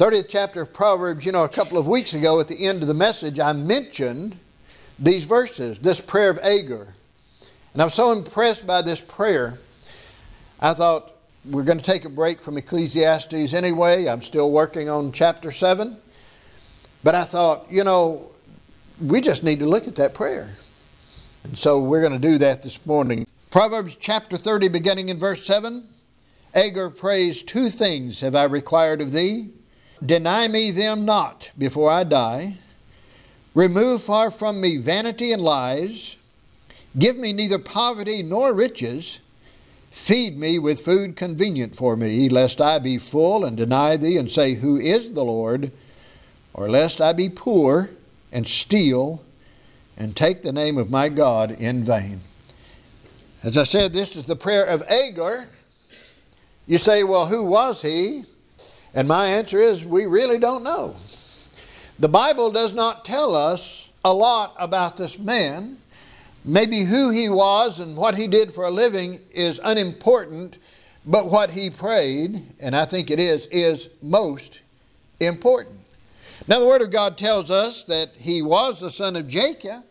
30th chapter of Proverbs, you know, a couple of weeks ago at the end of the message, I mentioned these verses, this prayer of Agur. And I was so impressed by this prayer, I thought we're going to take a break from Ecclesiastes anyway. I'm still working on chapter 7. But I thought, you know, we just need to look at that prayer. And so we're going to do that this morning. Proverbs chapter 30, beginning in verse 7. Agur prays, Two things have I required of thee. Deny me them not before I die. Remove far from me vanity and lies. Give me neither poverty nor riches. Feed me with food convenient for me, lest I be full and deny thee and say, Who is the Lord? Or lest I be poor and steal and take the name of my God in vain. As I said, this is the prayer of Agur. You say, Well, who was he? And my answer is, We really don't know. The Bible does not tell us a lot about this man. Maybe who he was and what he did for a living is unimportant, but what he prayed, and I think it is, is most important. Now, the Word of God tells us that he was the son of Jakeh,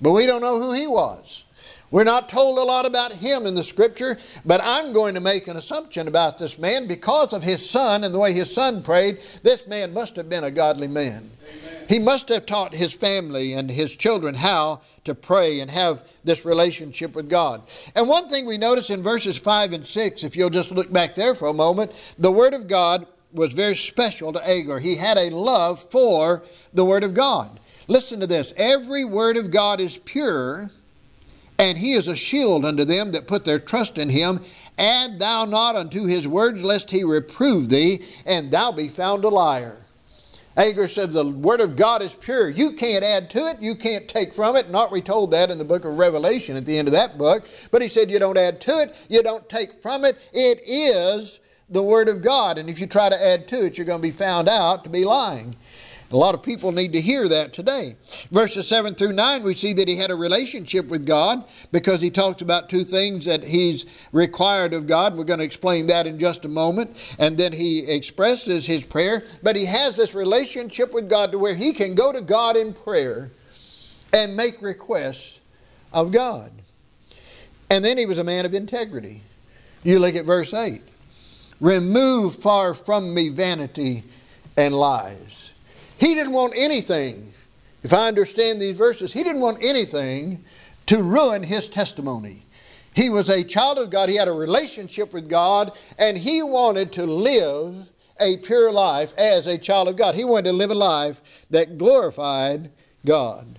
but we don't know who he was. We're not told a lot about him in the scripture, but I'm going to make an assumption about this man because of his son and the way his son prayed. This man must have been a godly man. Amen. He must have taught his family and his children how to pray and have this relationship with God. And one thing we notice in verses 5 and 6, if you'll just look back there for a moment, the Word of God was very special to Agur. He had a love for the Word of God. Listen to this every Word of God is pure and he is a shield unto them that put their trust in him. Add thou not unto his words, lest he reprove thee, and thou be found a liar. Agur said, The word of God is pure. You can't add to it, you can't take from it. Not we told that in the book of Revelation at the end of that book. But he said, You don't add to it, you don't take from it. It is the word of God. And if you try to add to it, you're going to be found out to be lying. A lot of people need to hear that today. Verses 7 through 9, we see that he had a relationship with God because he talks about two things that he's required of God. We're going to explain that in just a moment. And then he expresses his prayer. But he has this relationship with God to where he can go to God in prayer and make requests of God. And then he was a man of integrity. You look at verse 8 Remove far from me vanity and lies. He didn't want anything, if I understand these verses, he didn't want anything to ruin his testimony. He was a child of God, he had a relationship with God, and he wanted to live a pure life as a child of God. He wanted to live a life that glorified God.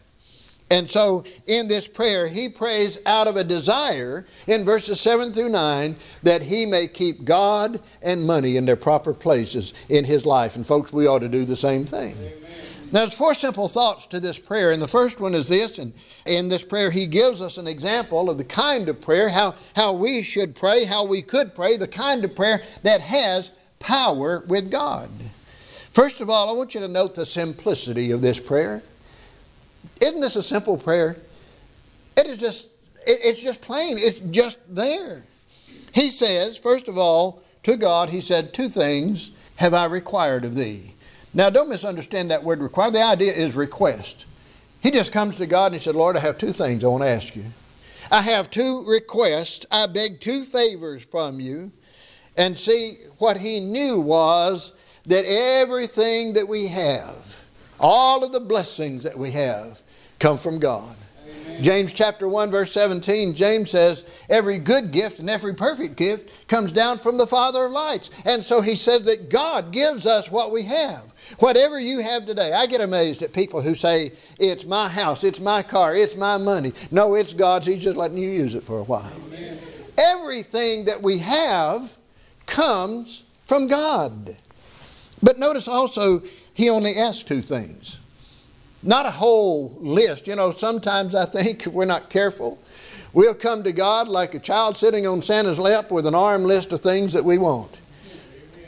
And so in this prayer, he prays out of a desire in verses 7 through 9 that he may keep God and money in their proper places in his life. And folks, we ought to do the same thing. Amen. Now, there's four simple thoughts to this prayer. And the first one is this. And in this prayer, he gives us an example of the kind of prayer, how, how we should pray, how we could pray, the kind of prayer that has power with God. First of all, I want you to note the simplicity of this prayer. Isn't this a simple prayer? It is just, it, it's just plain. It's just there. He says, first of all, to God, he said, Two things have I required of thee. Now, don't misunderstand that word require. The idea is request. He just comes to God and he said, Lord, I have two things I want to ask you. I have two requests. I beg two favors from you. And see, what he knew was that everything that we have, all of the blessings that we have, come from God. Amen. James chapter 1 verse 17 James says every good gift and every perfect gift comes down from the father of lights. And so he says that God gives us what we have. Whatever you have today. I get amazed at people who say it's my house, it's my car, it's my money. No, it's God's. He's just letting you use it for a while. Amen. Everything that we have comes from God. But notice also he only asks two things not a whole list. You know, sometimes I think if we're not careful, we'll come to God like a child sitting on Santa's lap with an arm list of things that we want.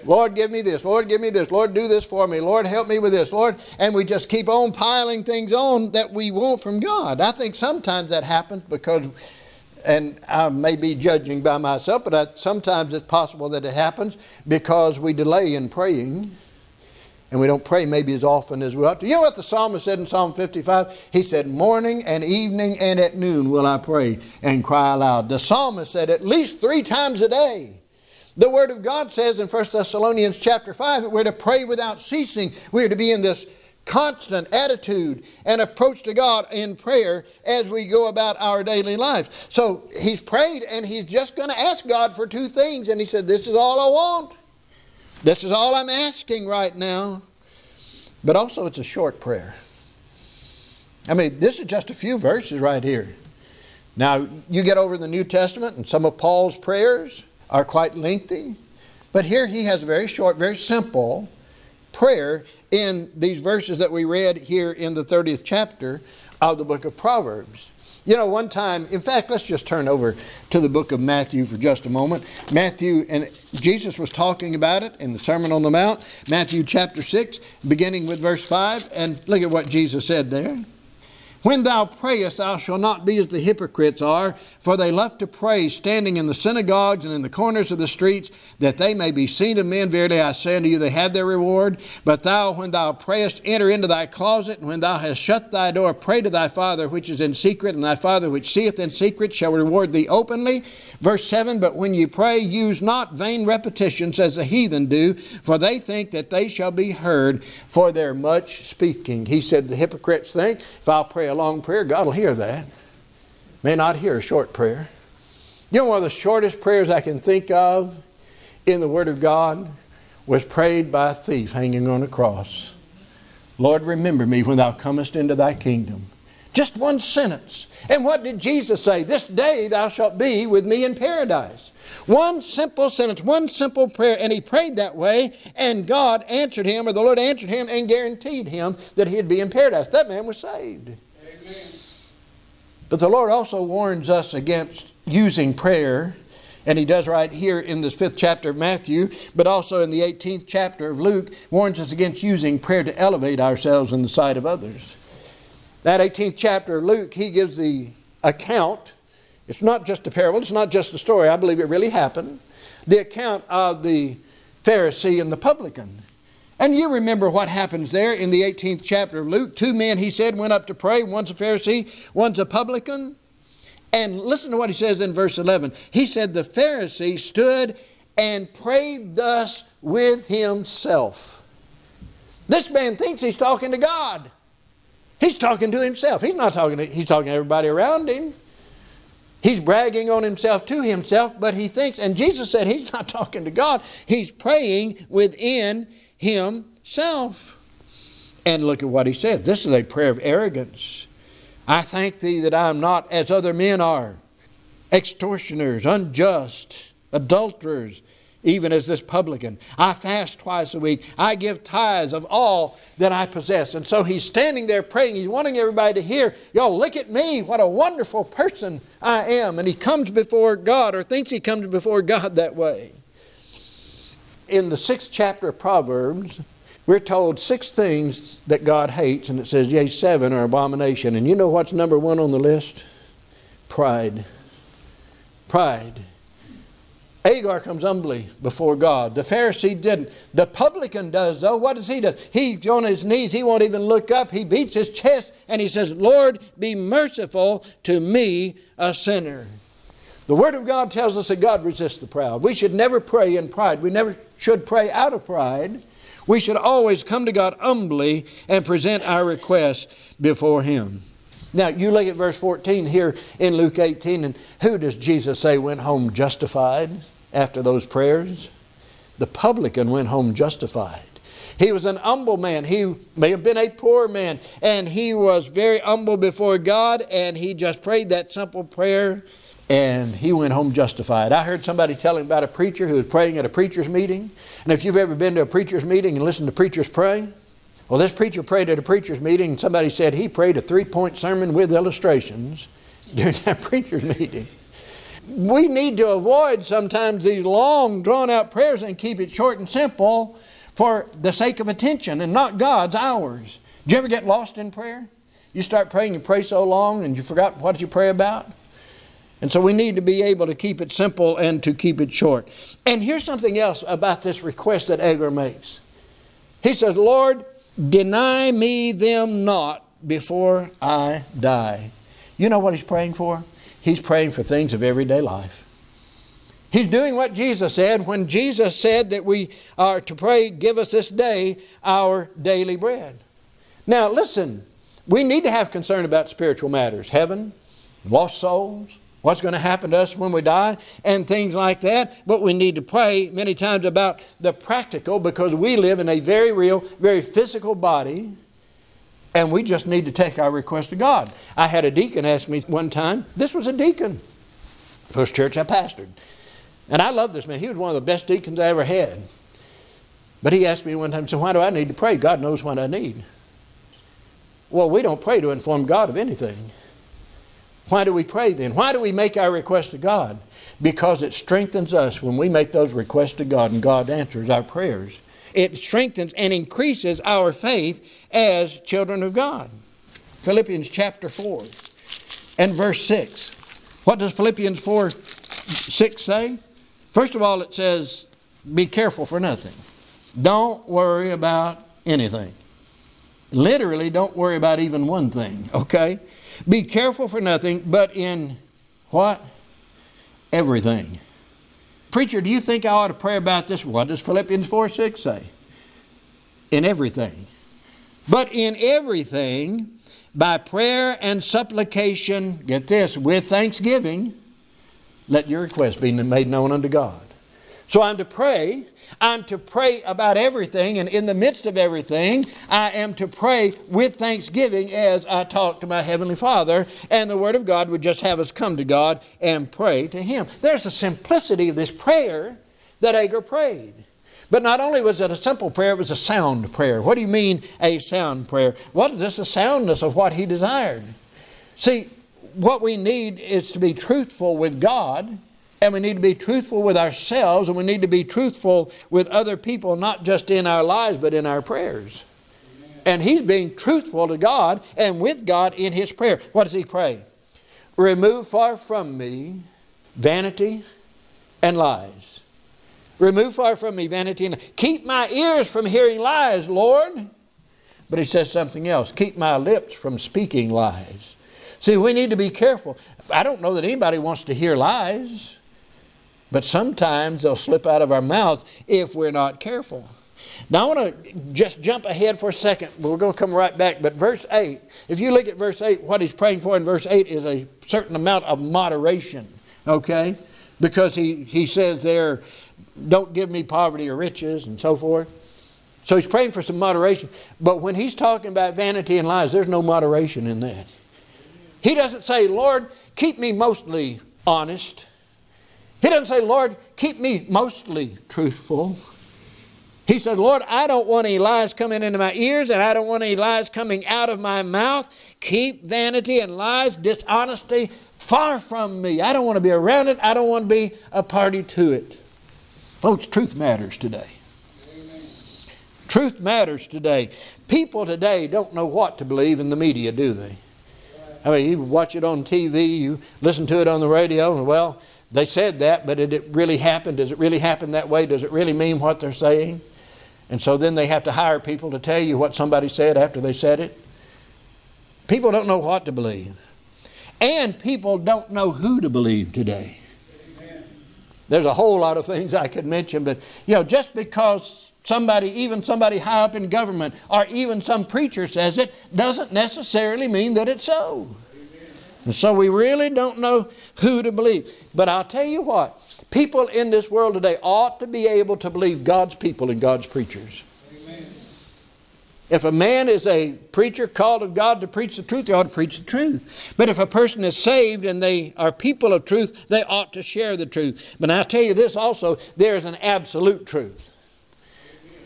Lord, give me this. Lord, give me this. Lord, do this for me. Lord, help me with this. Lord, and we just keep on piling things on that we want from God. I think sometimes that happens because, and I may be judging by myself, but I, sometimes it's possible that it happens because we delay in praying and we don't pray maybe as often as we ought to. You know what the psalmist said in Psalm 55? He said, Morning and evening and at noon will I pray and cry aloud. The psalmist said at least three times a day. The Word of God says in 1 Thessalonians chapter 5 that we're to pray without ceasing. We're to be in this constant attitude and approach to God in prayer as we go about our daily life. So he's prayed and he's just going to ask God for two things. And he said, This is all I want. This is all I'm asking right now. But also, it's a short prayer. I mean, this is just a few verses right here. Now, you get over the New Testament, and some of Paul's prayers are quite lengthy. But here he has a very short, very simple prayer in these verses that we read here in the 30th chapter of the book of Proverbs. You know, one time, in fact, let's just turn over to the book of Matthew for just a moment. Matthew, and Jesus was talking about it in the Sermon on the Mount, Matthew chapter 6, beginning with verse 5, and look at what Jesus said there. When thou prayest, thou shalt not be as the hypocrites are, for they love to pray standing in the synagogues and in the corners of the streets, that they may be seen of men. Verily I say unto you, they have their reward. But thou, when thou prayest, enter into thy closet, and when thou hast shut thy door, pray to thy Father which is in secret, and thy Father which seeth in secret shall reward thee openly. Verse 7 But when you pray, use not vain repetitions as the heathen do, for they think that they shall be heard for their much speaking. He said, The hypocrites think, if I'll pray a long prayer, God will hear that. May not hear a short prayer. You know, one of the shortest prayers I can think of in the Word of God was prayed by a thief hanging on a cross. Lord, remember me when thou comest into thy kingdom. Just one sentence. And what did Jesus say? This day thou shalt be with me in paradise. One simple sentence, one simple prayer, and he prayed that way, and God answered him, or the Lord answered him, and guaranteed him that he'd be in paradise. That man was saved. But the Lord also warns us against using prayer, and He does right here in this fifth chapter of Matthew, but also in the 18th chapter of Luke, warns us against using prayer to elevate ourselves in the sight of others. That 18th chapter of Luke, he gives the account. It's not just a parable, it's not just a story. I believe it really happened. The account of the Pharisee and the publican. And you remember what happens there in the 18th chapter of Luke. Two men, he said, went up to pray. One's a Pharisee, one's a publican. And listen to what he says in verse 11. He said, The Pharisee stood and prayed thus with himself. This man thinks he's talking to God. He's talking to himself. He's not talking to, he's talking to everybody around him. He's bragging on himself to himself, but he thinks, and Jesus said he's not talking to God. He's praying within himself. And look at what he said. This is a prayer of arrogance. I thank thee that I am not as other men are, extortioners, unjust, adulterers, even as this publican. I fast twice a week. I give tithes of all that I possess. And so he's standing there praying. He's wanting everybody to hear, y'all, look at me. What a wonderful person I am. And he comes before God or thinks he comes before God that way in the sixth chapter of Proverbs, we're told six things that God hates, and it says, yea, seven are abomination. And you know what's number one on the list? Pride. Pride. Agur comes humbly before God. The Pharisee didn't. The publican does, though. What does he do? He's on his knees. He won't even look up. He beats his chest and he says, Lord, be merciful to me, a sinner. The Word of God tells us that God resists the proud. We should never pray in pride. We never should pray out of pride. We should always come to God humbly and present our requests before Him. Now, you look at verse 14 here in Luke 18, and who does Jesus say went home justified after those prayers? The publican went home justified. He was an humble man. He may have been a poor man, and he was very humble before God, and he just prayed that simple prayer and he went home justified. I heard somebody telling about a preacher who was praying at a preacher's meeting. And if you've ever been to a preacher's meeting and listened to preachers pray, well, this preacher prayed at a preacher's meeting, and somebody said he prayed a three point sermon with illustrations during that preacher's meeting. We need to avoid sometimes these long, drawn out prayers and keep it short and simple for the sake of attention and not God's, ours. Do you ever get lost in prayer? You start praying, you pray so long, and you forgot what you pray about? And so we need to be able to keep it simple and to keep it short. And here's something else about this request that Agur makes. He says, Lord, deny me them not before I die. You know what he's praying for? He's praying for things of everyday life. He's doing what Jesus said when Jesus said that we are to pray, Give us this day our daily bread. Now, listen, we need to have concern about spiritual matters heaven, lost souls, what's going to happen to us when we die, and things like that. But we need to pray many times about the practical because we live in a very real, very physical body, and we just need to take our request to God. I had a deacon ask me one time, this was a deacon, first church I pastored. And I love this man. He was one of the best deacons I ever had. But he asked me one time, so why do I need to pray? God knows what I need. Well, we don't pray to inform God of anything. Why do we pray then? Why do we make our request to God? Because it strengthens us when we make those requests to God and God answers our prayers. It strengthens and increases our faith as children of God. Philippians chapter 4 and verse 6. What does Philippians 4 6 say? First of all, it says, be careful for nothing. Don't worry about anything. Literally, don't worry about even one thing, okay? Be careful for nothing, but in what? Everything. Preacher, do you think I ought to pray about this? What does Philippians 4 6 say? In everything. But in everything, by prayer and supplication, get this, with thanksgiving, let your request be made known unto God. So I'm to pray. I'm to pray about everything, and in the midst of everything, I am to pray with thanksgiving as I talk to my Heavenly Father, and the Word of God would just have us come to God and pray to Him. There's a simplicity of this prayer that Agur prayed. But not only was it a simple prayer, it was a sound prayer. What do you mean, a sound prayer? What is this? The soundness of what he desired. See, what we need is to be truthful with God, and we need to be truthful with ourselves, and we need to be truthful with other people, not just in our lives, but in our prayers. Amen. And he's being truthful to God and with God in his prayer. What does he pray? Remove far from me vanity and lies. Remove far from me vanity and keep my ears from hearing lies, Lord. But he says something else keep my lips from speaking lies. See, we need to be careful. I don't know that anybody wants to hear lies, but sometimes they'll slip out of our mouth if we're not careful. Now, I want to just jump ahead for a second. We're going to come right back. But verse 8, if you look at verse 8, what he's praying for in verse 8 is a certain amount of moderation, okay? Because he, he says there, don't give me poverty or riches and so forth. So he's praying for some moderation. But when he's talking about vanity and lies, there's no moderation in that. He doesn't say, Lord, keep me mostly honest. He doesn't say, Lord, keep me mostly truthful. He said, Lord, I don't want any lies coming into my ears and I don't want any lies coming out of my mouth. Keep vanity and lies, dishonesty far from me. I don't want to be around it. I don't want to be a party to it. Folks, truth matters today. Amen. Truth matters today. People today don't know what to believe in the media, do they? I mean, you watch it on TV, you listen to it on the radio, and well, they said that, but did it really happen? Does it really happen that way? Does it really mean what they're saying? And so then they have to hire people to tell you what somebody said after they said it. People don't know what to believe. And people don't know who to believe today. There's a whole lot of things I could mention, but you know, just because somebody, even somebody high up in government, or even some preacher says it, doesn't necessarily mean that it's so. And so we really don't know who to believe. But I'll tell you what, people in this world today ought to be able to believe God's people and God's preachers. If a man is a preacher called of God to preach the truth, they ought to preach the truth. But if a person is saved and they are people of truth, they ought to share the truth. But I'll tell you this also there is an absolute truth.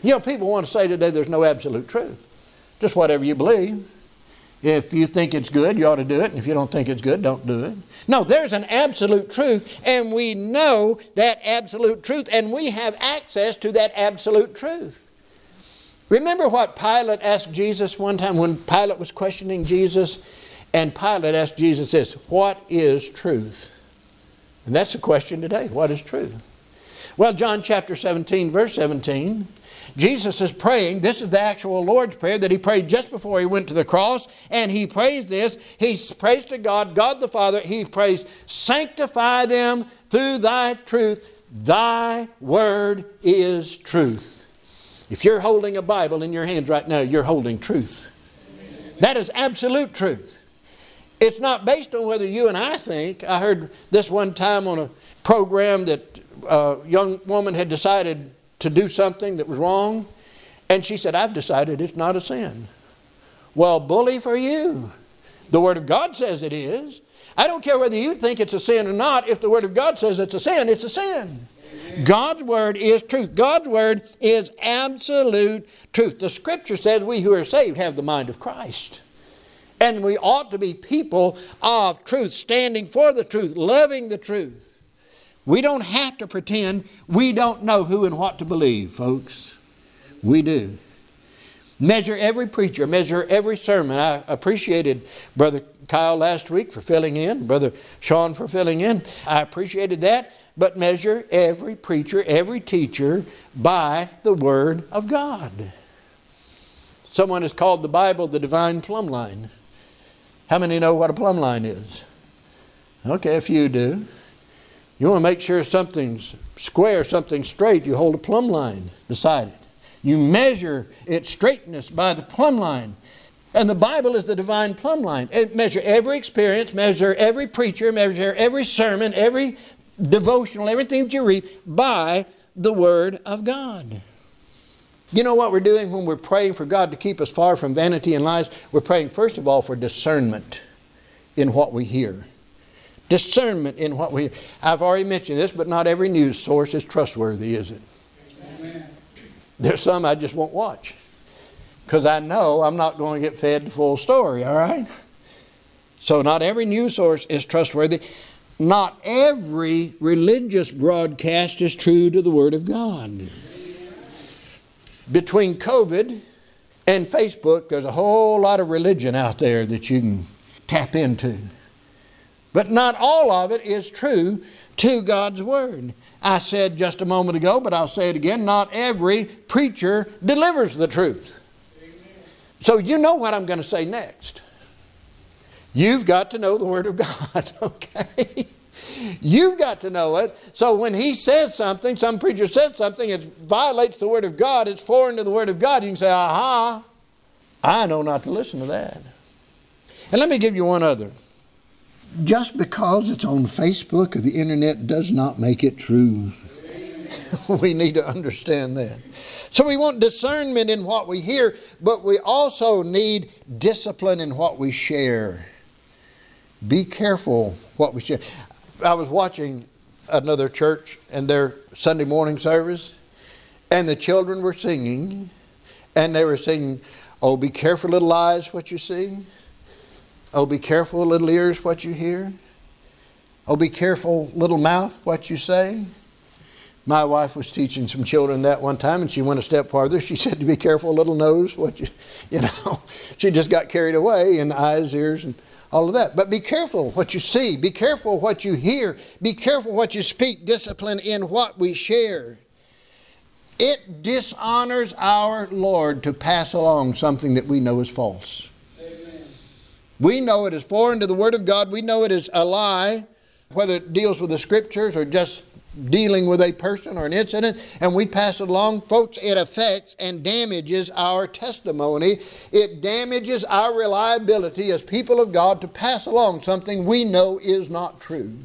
You know, people want to say today there's no absolute truth. Just whatever you believe. If you think it's good, you ought to do it. And if you don't think it's good, don't do it. No, there's an absolute truth, and we know that absolute truth, and we have access to that absolute truth. Remember what Pilate asked Jesus one time when Pilate was questioning Jesus? And Pilate asked Jesus this What is truth? And that's the question today. What is truth? Well, John chapter 17, verse 17 Jesus is praying. This is the actual Lord's Prayer that he prayed just before he went to the cross. And he prays this. He prays to God, God the Father. He prays, Sanctify them through thy truth. Thy word is truth. If you're holding a Bible in your hands right now, you're holding truth. That is absolute truth. It's not based on whether you and I think. I heard this one time on a program that a young woman had decided to do something that was wrong, and she said, I've decided it's not a sin. Well, bully for you. The Word of God says it is. I don't care whether you think it's a sin or not. If the Word of God says it's a sin, it's a sin. God's Word is truth. God's Word is absolute truth. The Scripture says we who are saved have the mind of Christ. And we ought to be people of truth, standing for the truth, loving the truth. We don't have to pretend we don't know who and what to believe, folks. We do. Measure every preacher, measure every sermon. I appreciated Brother Kyle last week for filling in, Brother Sean for filling in. I appreciated that. But measure every preacher, every teacher by the Word of God. Someone has called the Bible the divine plumb line. How many know what a plumb line is? Okay, a few do. You want to make sure something's square, something's straight, you hold a plumb line beside it. You measure its straightness by the plumb line. And the Bible is the divine plumb line. It measure every experience, measure every preacher, measure every sermon, every devotional, everything that you read by the Word of God. You know what we're doing when we're praying for God to keep us far from vanity and lies? We're praying, first of all, for discernment in what we hear. Discernment in what we. I've already mentioned this, but not every news source is trustworthy, is it? Amen. There's some I just won't watch because I know I'm not going to get fed the full story, all right? So, not every news source is trustworthy. Not every religious broadcast is true to the Word of God between COVID and Facebook, there's a whole lot of religion out there that you can tap into. But not all of it is true to God's Word. I said just a moment ago, but I'll say it again not every preacher delivers the truth. So you know what I'm going to say next. You've got to know the Word of God, okay? You've got to know it. So when he says something, some preacher says something, it violates the Word of God, it's foreign to the Word of God, you can say, aha, I know not to listen to that. And let me give you one other. Just because it's on Facebook or the internet does not make it true. we need to understand that. So we want discernment in what we hear, but we also need discipline in what we share. Be careful what we share. I was watching another church and their Sunday morning service, and the children were singing, and they were singing, Oh, be careful, little eyes, what you see. Oh, be careful, little ears, what you hear. Oh, be careful, little mouth, what you say. My wife was teaching some children that one time, and she went a step farther. She said to be careful, little nose, what you, you know. She just got carried away in eyes, ears, and all of that. But be careful what you see, be careful what you hear, be careful what you speak, discipline in what we share. It dishonors our Lord to pass along something that we know is false. We know it is foreign to the Word of God, we know it is a lie, whether it deals with the Scriptures or just dealing with a person or an incident and we pass it along, folks, it affects and damages our testimony. It damages our reliability as people of God to pass along something we know is not true.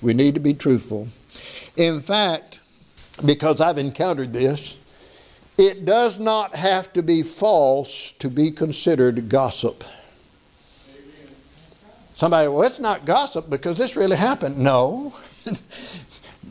We need to be truthful. In fact, because I've encountered this, it does not have to be false to be considered gossip. Somebody, well, it's not gossip because this really happened. No.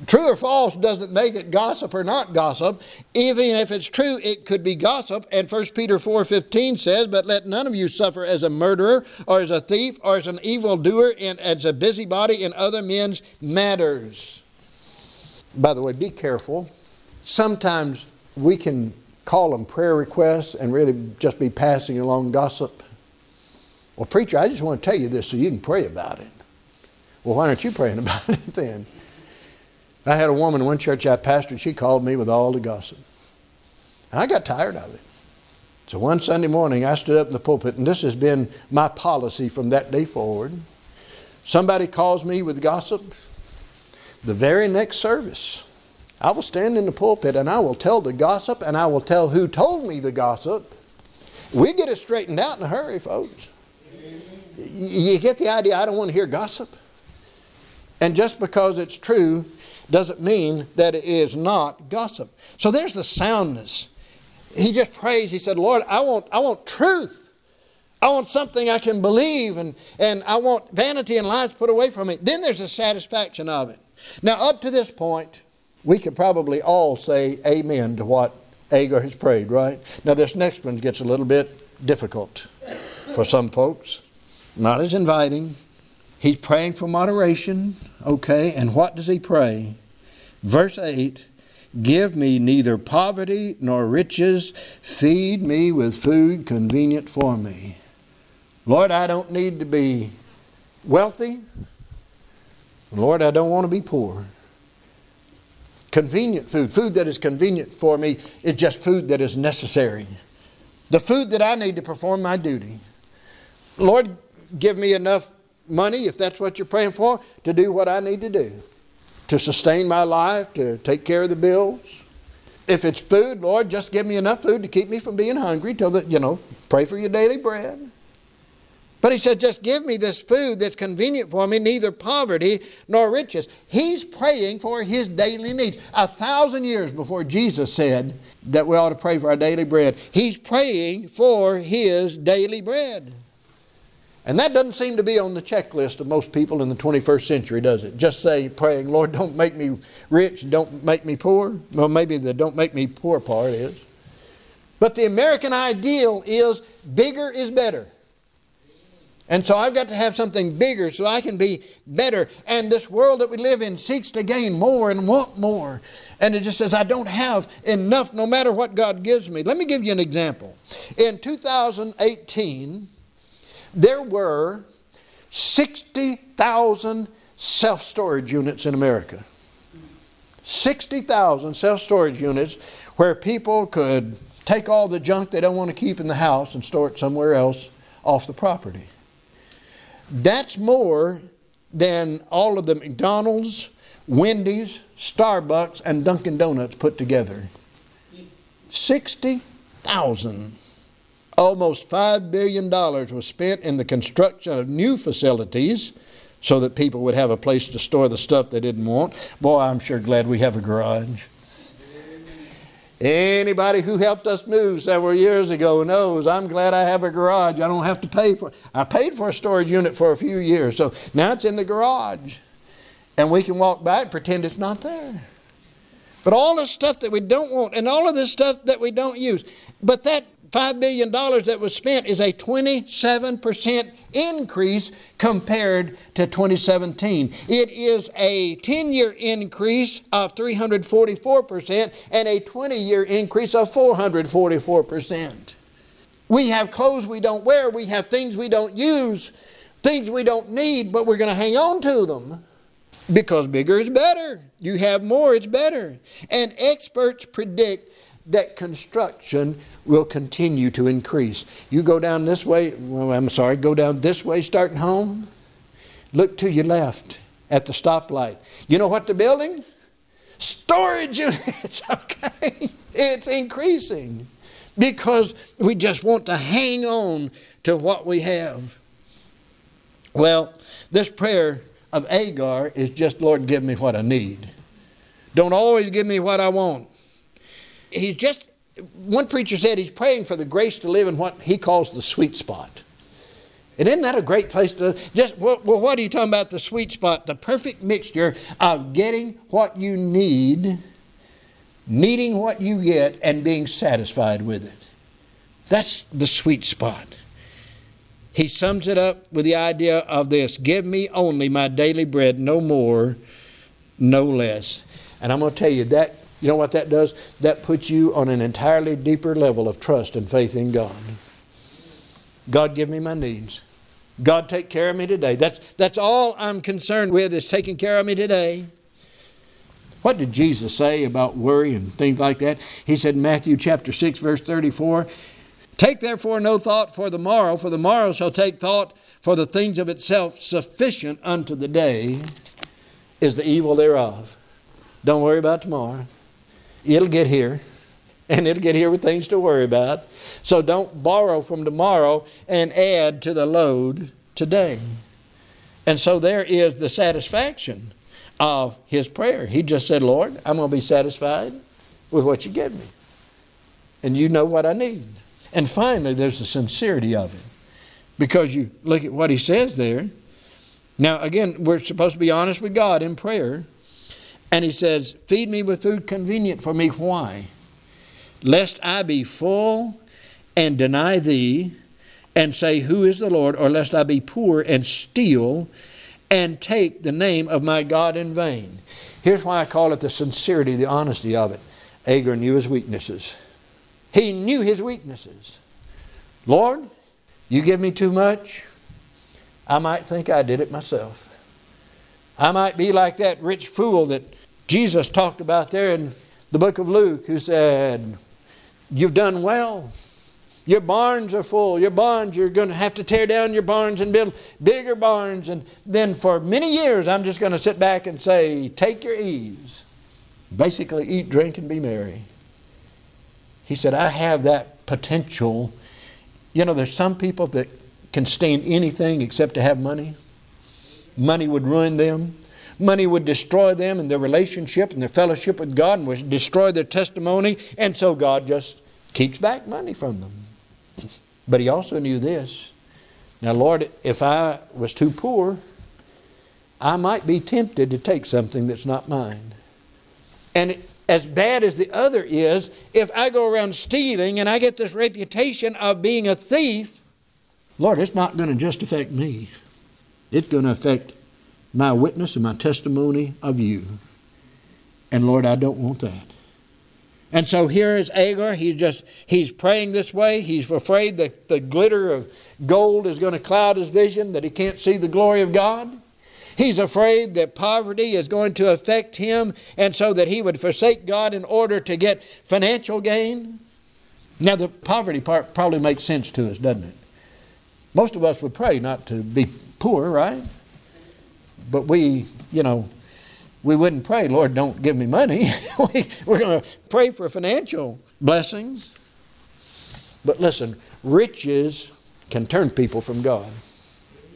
true or false doesn't make it gossip or not gossip. Even if it's true, it could be gossip. And 1 Peter 4.15 says, But let none of you suffer as a murderer, or as a thief, or as an evildoer, and as a busybody in other men's matters. By the way, be careful. Sometimes we can call them prayer requests and really just be passing along gossip. Well, preacher, I just want to tell you this so you can pray about it. Well, why aren't you praying about it then? I had a woman in one church I pastored, she called me with all the gossip. And I got tired of it. So one Sunday morning, I stood up in the pulpit, and this has been my policy from that day forward. Somebody calls me with gossip. The very next service, I will stand in the pulpit and I will tell the gossip and I will tell who told me the gossip. We get it straightened out in a hurry, folks. You get the idea, I don't want to hear gossip. And just because it's true doesn't mean that it is not gossip. So there's the soundness. He just prays. He said, Lord, I want, I want truth. I want something I can believe, and, and I want vanity and lies put away from me. Then there's the satisfaction of it. Now, up to this point, we could probably all say amen to what Agur has prayed, right? Now, this next one gets a little bit difficult for some folks, not as inviting. He's praying for moderation, okay, and what does he pray? Verse 8 Give me neither poverty nor riches, feed me with food convenient for me. Lord, I don't need to be wealthy. Lord, I don't want to be poor. Convenient food, food that is convenient for me, is just food that is necessary. The food that I need to perform my duty. Lord, give me enough money, if that's what you're praying for, to do what I need to do. To sustain my life, to take care of the bills. If it's food, Lord, just give me enough food to keep me from being hungry till that, you know, pray for your daily bread. But he said, just give me this food that's convenient for me, neither poverty nor riches. He's praying for his daily needs. A thousand years before Jesus said that we ought to pray for our daily bread, he's praying for his daily bread. And that doesn't seem to be on the checklist of most people in the 21st century, does it? Just say, praying, Lord, don't make me rich, don't make me poor. Well, maybe the don't make me poor part is. But the American ideal is bigger is better. And so I've got to have something bigger so I can be better. And this world that we live in seeks to gain more and want more. And it just says, I don't have enough no matter what God gives me. Let me give you an example. In 2018, there were 60,000 self storage units in America. 60,000 self storage units where people could take all the junk they don't want to keep in the house and store it somewhere else off the property. That's more than all of the McDonald's, Wendy's, Starbucks, and Dunkin' Donuts put together. 60,000. Almost $5 billion was spent in the construction of new facilities so that people would have a place to store the stuff they didn't want. Boy, I'm sure glad we have a garage. Anybody who helped us move several years ago knows I'm glad I have a garage. I don't have to pay for it. I paid for a storage unit for a few years, so now it's in the garage. And we can walk by and pretend it's not there. But all the stuff that we don't want and all of this stuff that we don't use. But that $5 billion that was spent is a 27% increase compared to 2017. It is a 10 year increase of 344% and a 20 year increase of 444%. We have clothes we don't wear, we have things we don't use, things we don't need, but we're going to hang on to them because bigger is better. You have more, it's better. And experts predict that construction will continue to increase. You go down this way, well, I'm sorry, go down this way starting home, look to your left at the stoplight. You know what they're building? Storage units, okay? It's increasing because we just want to hang on to what we have. Well, this prayer of Agur is just, Lord, give me what I need. Don't always give me what I want he's just, one preacher said he's praying for the grace to live in what he calls the sweet spot. And isn't that a great place to just, well, what are you talking about? The sweet spot, the perfect mixture of getting what you need, needing what you get, and being satisfied with it. That's the sweet spot. He sums it up with the idea of this Give me only my daily bread, no more, no less. And I'm going to tell you that you know what that does? That puts you on an entirely deeper level of trust and faith in God. God, give me my needs. God, take care of me today. That's, that's all I'm concerned with is taking care of me today. What did Jesus say about worry and things like that? He said in Matthew chapter 6, verse 34, Take therefore no thought for the morrow, for the morrow shall take thought for the things of itself. Sufficient unto the day is the evil thereof. Don't worry about tomorrow. It'll get here, and it'll get here with things to worry about. So don't borrow from tomorrow and add to the load today. And so there is the satisfaction of his prayer. He just said, Lord, I'm going to be satisfied with what you give me. And you know what I need. And finally, there's the sincerity of it. Because you look at what he says there. Now, again, we're supposed to be honest with God in prayer. And he says, Feed me with food convenient for me. Why? Lest I be full and deny thee and say, Who is the Lord? Or lest I be poor and steal and take the name of my God in vain. Here's why I call it the sincerity, the honesty of it. Agur knew his weaknesses. He knew his weaknesses. Lord, you give me too much, I might think I did it myself. I might be like that rich fool that Jesus talked about there in the book of Luke, who said, You've done well. Your barns are full. Your barns, you're going to have to tear down your barns and build bigger barns. And then for many years, I'm just going to sit back and say, Take your ease. Basically, eat, drink, and be merry. He said, I have that potential. You know, there's some people that can stand anything except to have money. Money would ruin them. Money would destroy them and their relationship and their fellowship with God and would destroy their testimony. And so God just keeps back money from them. But he also knew this. Now, Lord, if I was too poor, I might be tempted to take something that's not mine. And as bad as the other is, if I go around stealing and I get this reputation of being a thief, Lord, it's not going to just affect me. It's going to affect my witness and my testimony of you. And Lord, I don't want that. And so here is Agur. He's just he's praying this way. He's afraid that the glitter of gold is going to cloud his vision, that he can't see the glory of God. He's afraid that poverty is going to affect him, and so that he would forsake God in order to get financial gain. Now, the poverty part probably makes sense to us, doesn't it? Most of us would pray not to be poor, right? But we, you know, we wouldn't pray, Lord, don't give me money. we, we're going to pray for financial blessings. But listen, riches can turn people from God.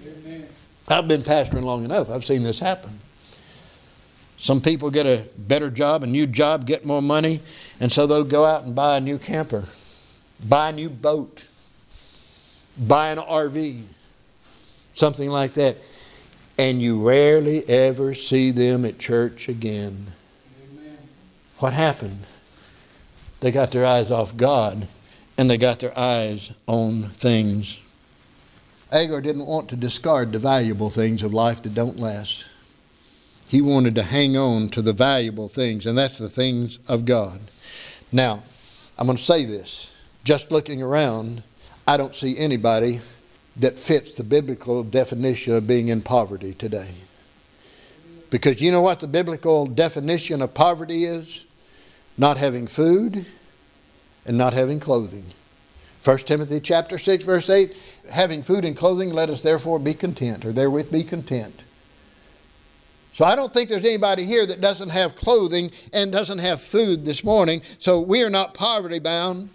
Amen. I've been pastoring long enough. I've seen this happen. Some people get a better job, a new job, get more money, and so they'll go out and buy a new camper, buy a new boat, buy an RV, something like that and you rarely ever see them at church again. Amen. What happened? They got their eyes off God and they got their eyes on things. Agur didn't want to discard the valuable things of life that don't last. He wanted to hang on to the valuable things, and that's the things of God. Now, I'm going to say this. Just looking around, I don't see anybody that fits the biblical definition of being in poverty today. Because you know what the biblical definition of poverty is? Not having food and not having clothing. 1 Timothy chapter 6 verse 8, having food and clothing, let us therefore be content, or therewith be content. So I don't think there's anybody here that doesn't have clothing and doesn't have food this morning. So we are not poverty bound.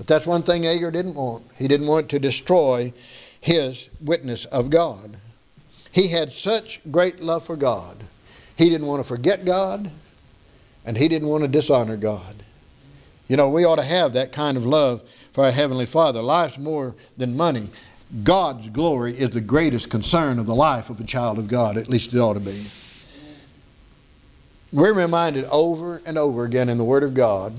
But that's one thing Agur didn't want. He didn't want to destroy his witness of God. He had such great love for God. He didn't want to forget God, and he didn't want to dishonor God. You know, we ought to have that kind of love for our Heavenly Father. Life's more than money. God's glory is the greatest concern of the life of a child of God, at least it ought to be. We're reminded over and over again in the Word of God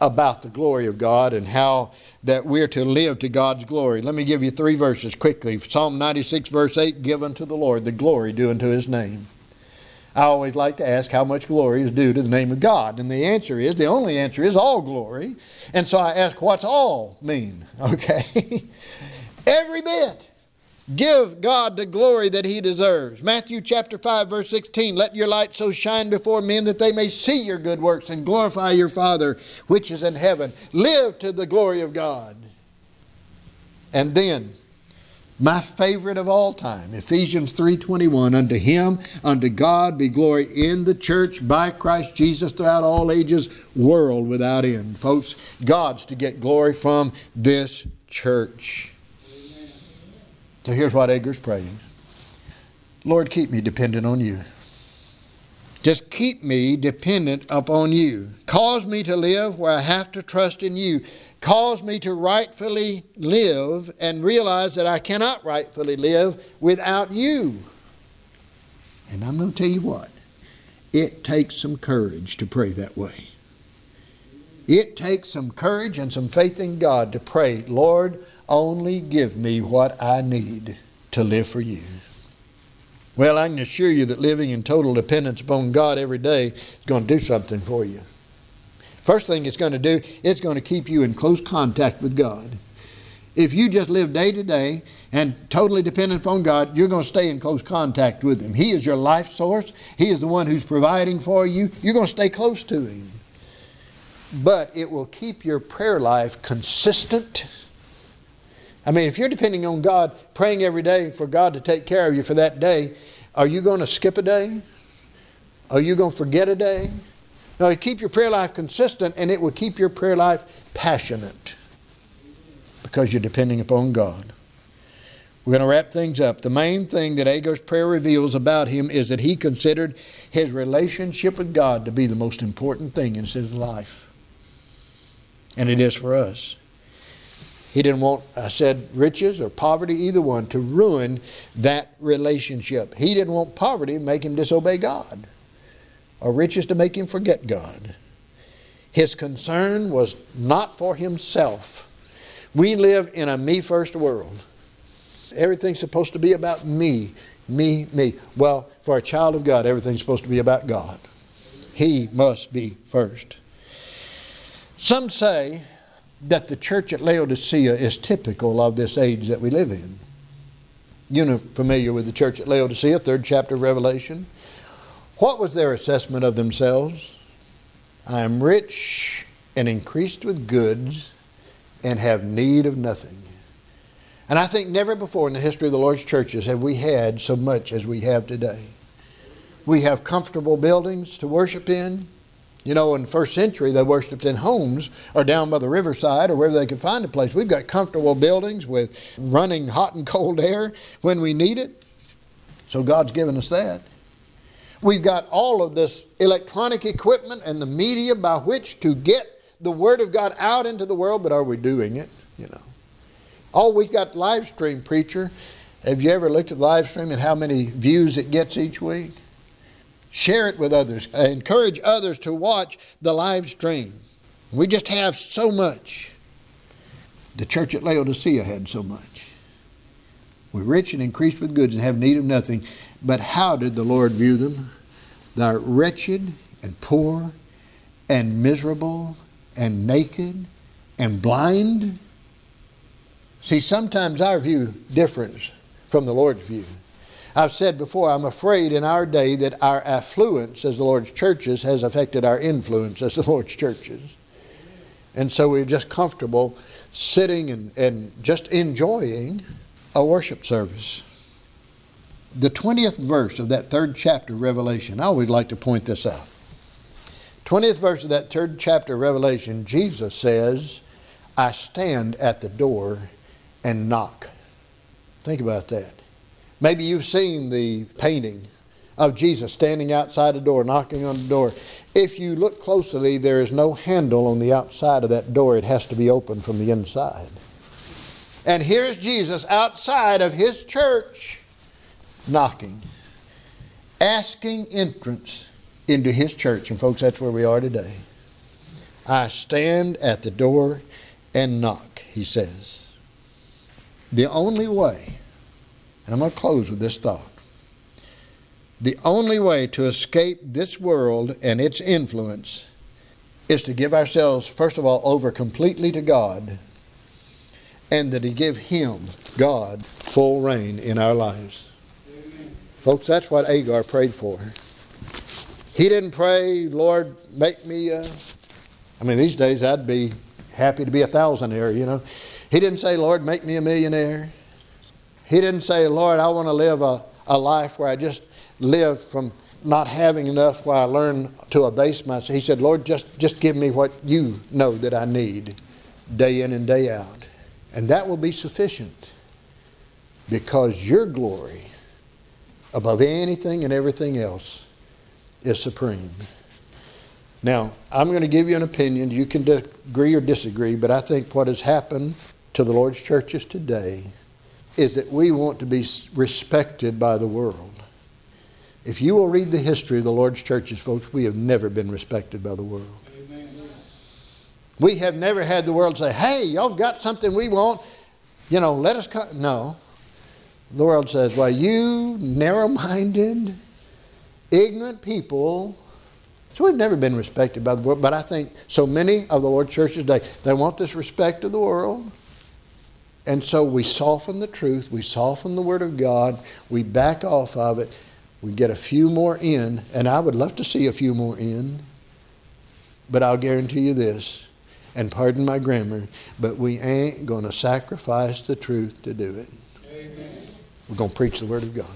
about the glory of God and how that we're to live to God's glory. Let me give you three verses quickly. Psalm 96, verse 8 Give unto the Lord the glory due unto his name. I always like to ask how much glory is due to the name of God. And the answer is, the only answer is all glory. And so I ask, what's all mean? Okay? Every bit. Give God the glory that he deserves. Matthew chapter 5 verse 16, let your light so shine before men that they may see your good works and glorify your Father which is in heaven. Live to the glory of God. And then my favorite of all time ephesians 3.21 unto him unto god be glory in the church by christ jesus throughout all ages world without end folks god's to get glory from this church so here's what Agur's praying Lord, keep me dependent on you. Just keep me dependent upon you. Cause me to live where I have to trust in you. Cause me to rightfully live and realize that I cannot rightfully live without you. And I'm going to tell you what, it takes some courage to pray that way. It takes some courage and some faith in God to pray, Lord, only give me what I need to live for you. Well, I can assure you that living in total dependence upon God every day is going to do something for you. First thing it's going to do, it's going to keep you in close contact with God. If you just live day to day and totally dependent upon God, you're going to stay in close contact with Him. He is your life source. He is the one who's providing for you. You're going to stay close to Him. But it will keep your prayer life consistent I mean, if you're depending on God, praying every day for God to take care of you for that day, are you going to skip a day? Are you going to forget a day? No, you keep your prayer life consistent and it will keep your prayer life passionate because you're depending upon God. We're going to wrap things up. The main thing that Agur's prayer reveals about him is that he considered his relationship with God to be the most important thing in his life. And it is for us. He didn't want, I said, riches or poverty, either one, to ruin that relationship. He didn't want poverty to make him disobey God or riches to make him forget God. His concern was not for himself. We live in a me first world. Everything's supposed to be about me, me, me. Well, for a child of God, everything's supposed to be about God. He must be first. Some say that the church at Laodicea is typical of this age that we live in. You know, familiar with the church at Laodicea, third chapter of Revelation. What was their assessment of themselves? I am rich and increased with goods and have need of nothing. And I think never before in the history of the Lord's churches have we had so much as we have today. We have comfortable buildings to worship in. You know, in the first century, they worshiped in homes or down by the riverside or wherever they could find a place. We've got comfortable buildings with running hot and cold air when we need it. So God's given us that. We've got all of this electronic equipment and the media by which to get the Word of God out into the world, but are we doing it? You know. Oh, we've got live stream preacher. Have you ever looked at live stream and how many views it gets each week? Share it with others. Uh, encourage others to watch the live stream. We just have so much. The church at Laodicea had so much. We're rich and increased with goods and have need of nothing. But how did the Lord view them? They're wretched and poor and miserable and naked and blind. See, sometimes our view differs from the Lord's view. I've said before, I'm afraid in our day that our affluence as the Lord's churches has affected our influence as the Lord's churches. And so we're just comfortable sitting and, and just enjoying a worship service. The 20th verse of that third chapter of Revelation, I always like to point this out. 20th verse of that third chapter of Revelation, Jesus says, I stand at the door and knock. Think about that. Maybe you've seen the painting of Jesus standing outside a door, knocking on the door. If you look closely, there is no handle on the outside of that door. It has to be opened from the inside. And here's Jesus outside of his church knocking, asking entrance into his church. And, folks, that's where we are today. I stand at the door and knock, he says. The only way and I'm going to close with this thought. The only way to escape this world and its influence is to give ourselves, first of all, over completely to God and that He give Him, God, full reign in our lives. Folks, that's what Agur prayed for. He didn't pray, Lord, make me. I mean, these days I'd be happy to be a thousandaire, you know. He didn't say, Lord, make me a millionaire. He didn't say, Lord, I want to live a, a life where I just live from not having enough while I learn to abase myself. He said, Lord, just, just give me what you know that I need day in and day out. And that will be sufficient because your glory above anything and everything else is supreme. Now, I'm going to give you an opinion. You can agree or disagree, but I think what has happened to the Lord's churches today is that we want to be respected by the world. If you will read the history of the Lord's churches, folks, we have never been respected by the world. We have never had the world say, hey, y'all got something we want. You know, let us come. No. The world says, well, you narrow minded, ignorant people. So we've never been respected by the world. But I think so many of the Lord's churches today, they want this respect of the world. And so we soften the truth, we soften the Word of God, we back off of it, we get a few more in, and I would love to see a few more in, but I'll guarantee you this, and pardon my grammar, but we ain't going to sacrifice the truth to do it. Amen. We're going to preach the Word of God.